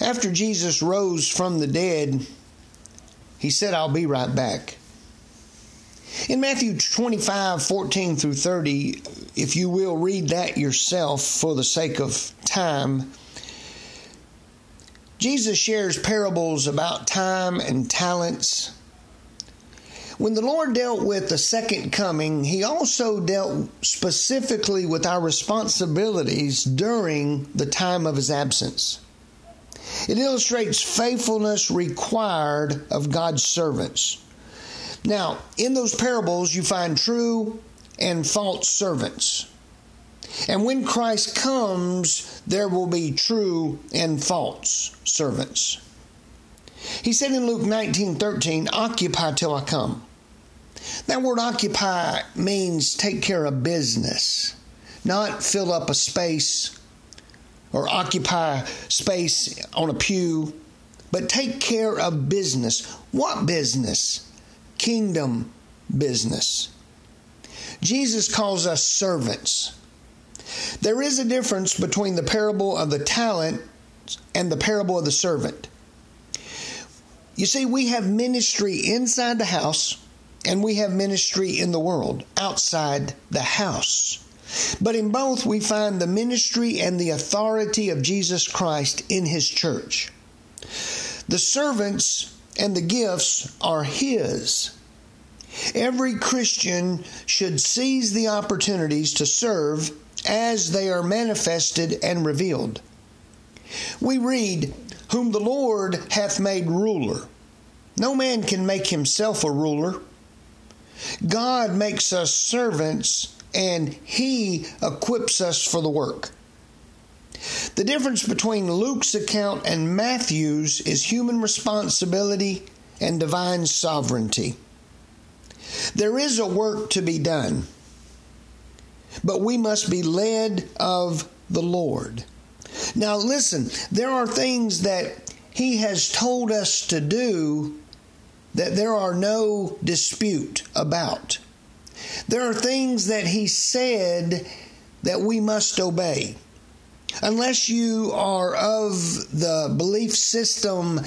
After Jesus rose from the dead, he said, I'll be right back. In Matthew 25, 14 through 30, if you will read that yourself for the sake of time, Jesus shares parables about time and talents. When the Lord dealt with the second coming, He also dealt specifically with our responsibilities during the time of His absence. It illustrates faithfulness required of God's servants. Now, in those parables, you find true and false servants. And when Christ comes, there will be true and false servants. He said in Luke 19 13, Occupy till I come. That word occupy means take care of business, not fill up a space or occupy space on a pew, but take care of business. What business? Kingdom business. Jesus calls us servants. There is a difference between the parable of the talent and the parable of the servant. You see, we have ministry inside the house and we have ministry in the world outside the house. But in both, we find the ministry and the authority of Jesus Christ in His church. The servants and the gifts are His. Every Christian should seize the opportunities to serve as they are manifested and revealed. We read, Whom the Lord hath made ruler. No man can make himself a ruler. God makes us servants and He equips us for the work. The difference between Luke's account and Matthew's is human responsibility and divine sovereignty. There is a work to be done, but we must be led of the Lord. Now, listen, there are things that He has told us to do that there are no dispute about. There are things that He said that we must obey. Unless you are of the belief system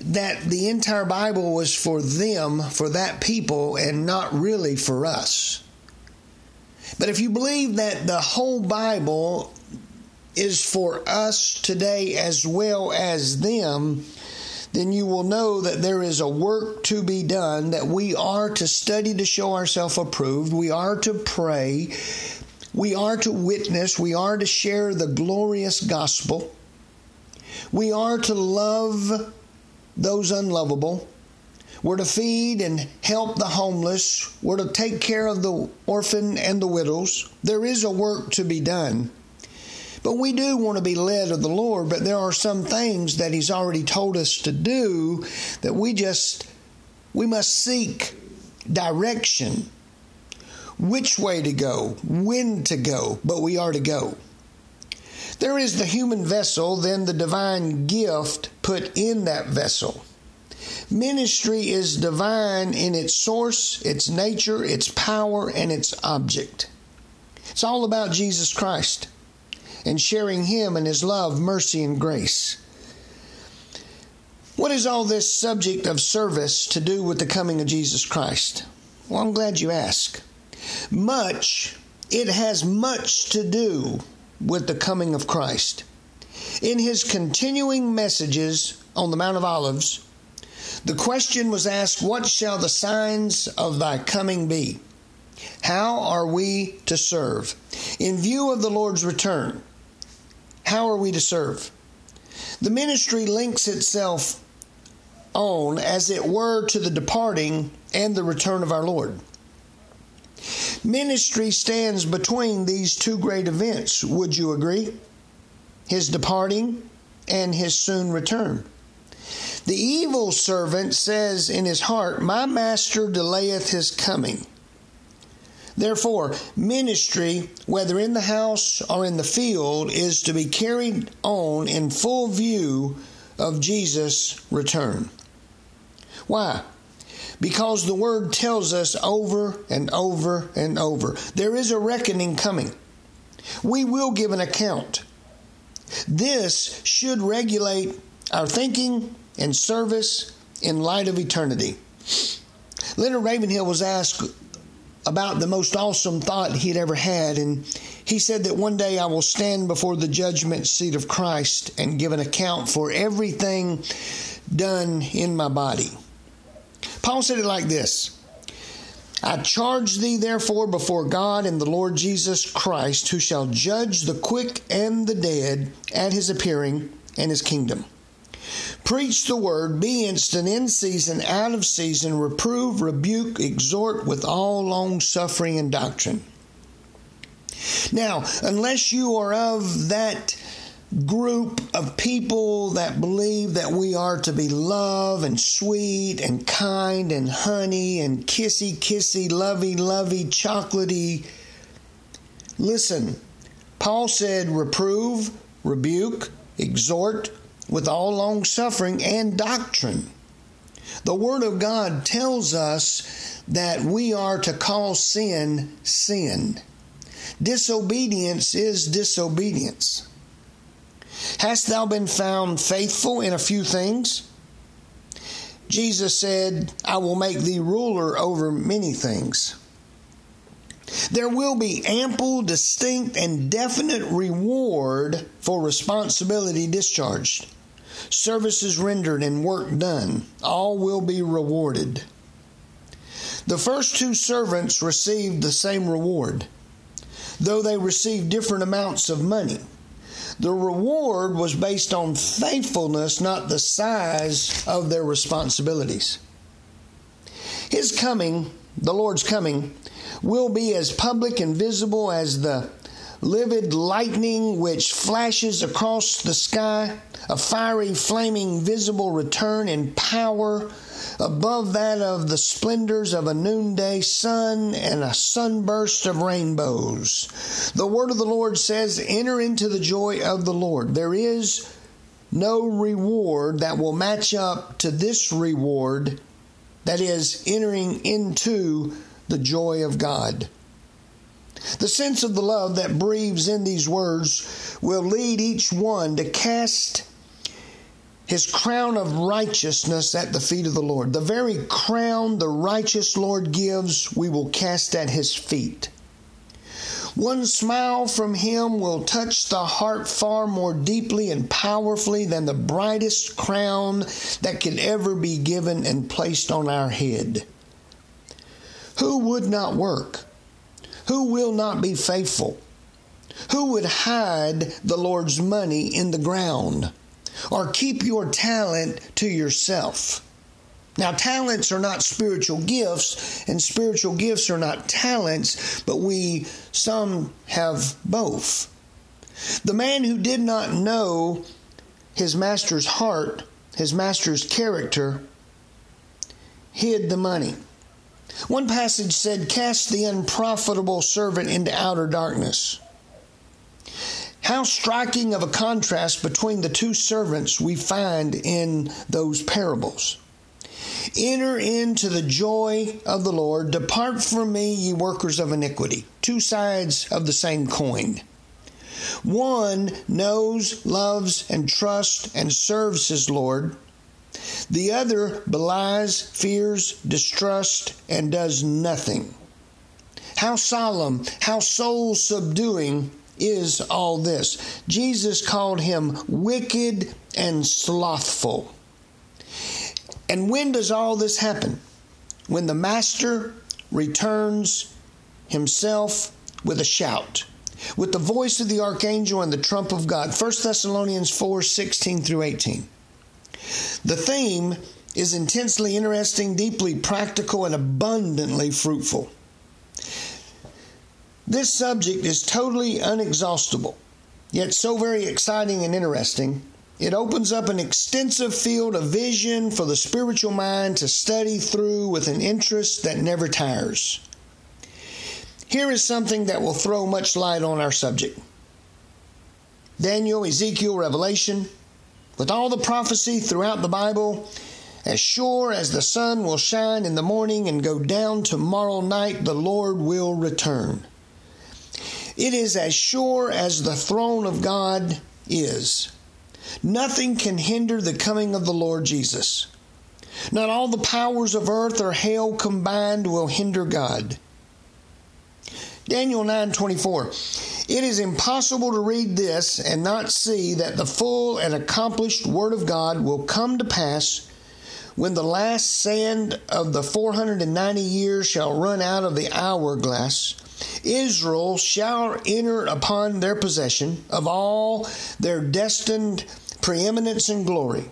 that the entire Bible was for them, for that people, and not really for us. But if you believe that the whole Bible is for us today as well as them, then you will know that there is a work to be done, that we are to study to show ourselves approved, we are to pray, we are to witness, we are to share the glorious gospel, we are to love those unlovable. We're to feed and help the homeless. We're to take care of the orphan and the widows. There is a work to be done. But we do want to be led of the Lord, but there are some things that He's already told us to do that we just, we must seek direction. Which way to go, when to go, but we are to go. There is the human vessel, then the divine gift put in that vessel. Ministry is divine in its source, its nature, its power, and its object. It's all about Jesus Christ and sharing Him and His love, mercy, and grace. What is all this subject of service to do with the coming of Jesus Christ? Well, I'm glad you ask. Much, it has much to do with the coming of Christ. In his continuing messages on the Mount of Olives, the question was asked, What shall the signs of thy coming be? How are we to serve? In view of the Lord's return, how are we to serve? The ministry links itself on, as it were, to the departing and the return of our Lord. Ministry stands between these two great events. Would you agree? His departing and his soon return. The evil servant says in his heart, My master delayeth his coming. Therefore, ministry, whether in the house or in the field, is to be carried on in full view of Jesus' return. Why? because the word tells us over and over and over there is a reckoning coming. We will give an account. This should regulate our thinking and service in light of eternity. Leonard Ravenhill was asked about the most awesome thought he'd ever had, and he said that one day I will stand before the judgment seat of Christ and give an account for everything done in my body. Paul said it like this I charge thee therefore before God and the Lord Jesus Christ, who shall judge the quick and the dead at his appearing and his kingdom. Preach the word, be instant in season, out of season, reprove, rebuke, exhort with all long suffering and doctrine. Now, unless you are of that group of people that believe that we are to be love and sweet and kind and honey and kissy kissy, lovey lovey, chocolatey. Listen, Paul said, reprove, rebuke, exhort with all long suffering and doctrine. The Word of God tells us that we are to call sin sin. Disobedience is disobedience. Hast thou been found faithful in a few things? Jesus said, I will make thee ruler over many things. There will be ample, distinct, and definite reward for responsibility discharged. Services rendered and work done, all will be rewarded. The first two servants received the same reward, though they received different amounts of money. The reward was based on faithfulness, not the size of their responsibilities. His coming, the Lord's coming, will be as public and visible as the livid lightning which flashes across the sky, a fiery, flaming, visible return in power above that of the splendors of a noonday sun and a sunburst of rainbows. The word of the Lord says, Enter into the joy of the Lord. There is no reward that will match up to this reward, that is, entering into the joy of God. The sense of the love that breathes in these words will lead each one to cast his crown of righteousness at the feet of the Lord. The very crown the righteous Lord gives, we will cast at his feet. One smile from him will touch the heart far more deeply and powerfully than the brightest crown that could ever be given and placed on our head. Who would not work? Who will not be faithful? Who would hide the Lord's money in the ground or keep your talent to yourself? Now, talents are not spiritual gifts, and spiritual gifts are not talents, but we, some have both. The man who did not know his master's heart, his master's character, hid the money. One passage said, Cast the unprofitable servant into outer darkness. How striking of a contrast between the two servants we find in those parables. Enter into the joy of the Lord. Depart from me, ye workers of iniquity. Two sides of the same coin. One knows, loves, and trusts and serves his Lord. The other belies, fears, distrusts, and does nothing. How solemn, how soul subduing is all this. Jesus called him wicked and slothful. And when does all this happen? When the Master returns himself with a shout, with the voice of the archangel and the trump of God. 1 Thessalonians 4 16 through 18. The theme is intensely interesting, deeply practical, and abundantly fruitful. This subject is totally unexhaustible, yet so very exciting and interesting. It opens up an extensive field of vision for the spiritual mind to study through with an interest that never tires. Here is something that will throw much light on our subject Daniel, Ezekiel, Revelation, with all the prophecy throughout the Bible, as sure as the sun will shine in the morning and go down tomorrow night, the Lord will return. It is as sure as the throne of God is. Nothing can hinder the coming of the Lord Jesus. Not all the powers of earth or hell combined will hinder God. Daniel 9:24 It is impossible to read this and not see that the full and accomplished word of God will come to pass when the last sand of the 490 years shall run out of the hourglass Israel shall enter upon their possession of all their destined preeminence and glory.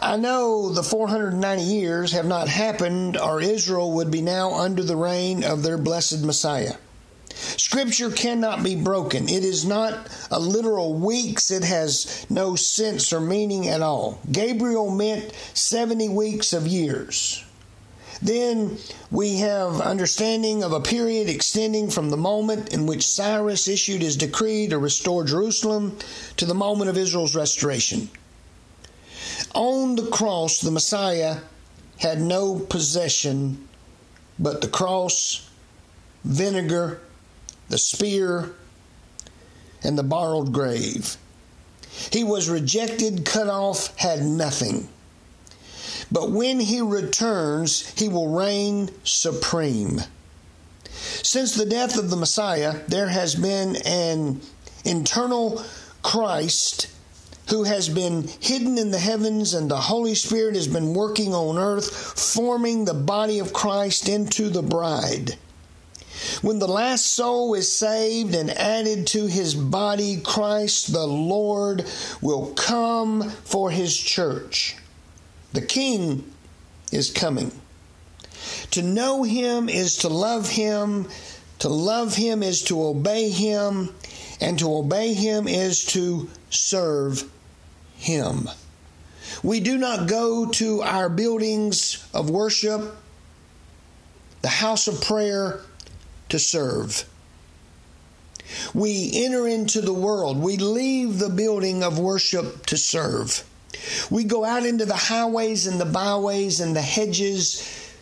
I know the 490 years have not happened, or Israel would be now under the reign of their blessed Messiah. Scripture cannot be broken. It is not a literal weeks. It has no sense or meaning at all. Gabriel meant 70 weeks of years. Then we have understanding of a period extending from the moment in which Cyrus issued his decree to restore Jerusalem to the moment of Israel's restoration. On the cross, the Messiah had no possession but the cross, vinegar, the spear, and the borrowed grave. He was rejected, cut off, had nothing. But when he returns, he will reign supreme. Since the death of the Messiah, there has been an internal Christ who has been hidden in the heavens, and the Holy Spirit has been working on earth, forming the body of Christ into the bride. When the last soul is saved and added to his body, Christ the Lord will come for his church. The King is coming. To know him is to love him. To love him is to obey him. And to obey him is to serve him. We do not go to our buildings of worship, the house of prayer, to serve. We enter into the world. We leave the building of worship to serve. We go out into the highways and the byways and the hedges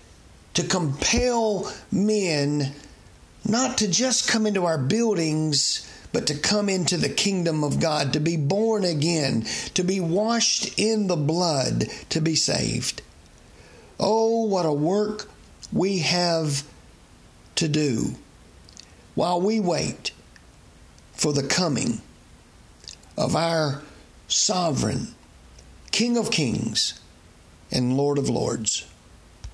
to compel men not to just come into our buildings, but to come into the kingdom of God, to be born again, to be washed in the blood, to be saved. Oh, what a work we have to do while we wait for the coming of our sovereign King of Kings and Lord of Lords.